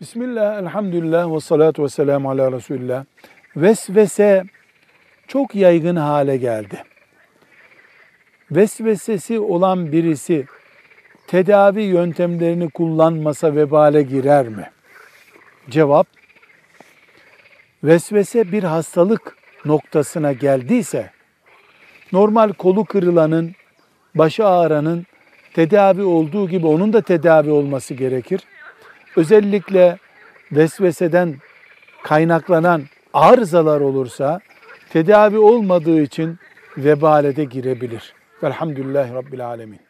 Bismillah, elhamdülillah ve salatu ve selamu ala Resulillah. Vesvese çok yaygın hale geldi. Vesvesesi olan birisi tedavi yöntemlerini kullanmasa vebale girer mi? Cevap, vesvese bir hastalık noktasına geldiyse, normal kolu kırılanın, başı ağrıranın tedavi olduğu gibi onun da tedavi olması gerekir. Özellikle vesveseden kaynaklanan arızalar olursa tedavi olmadığı için vebalede girebilir. Velhamdülillahi Rabbil Alemin.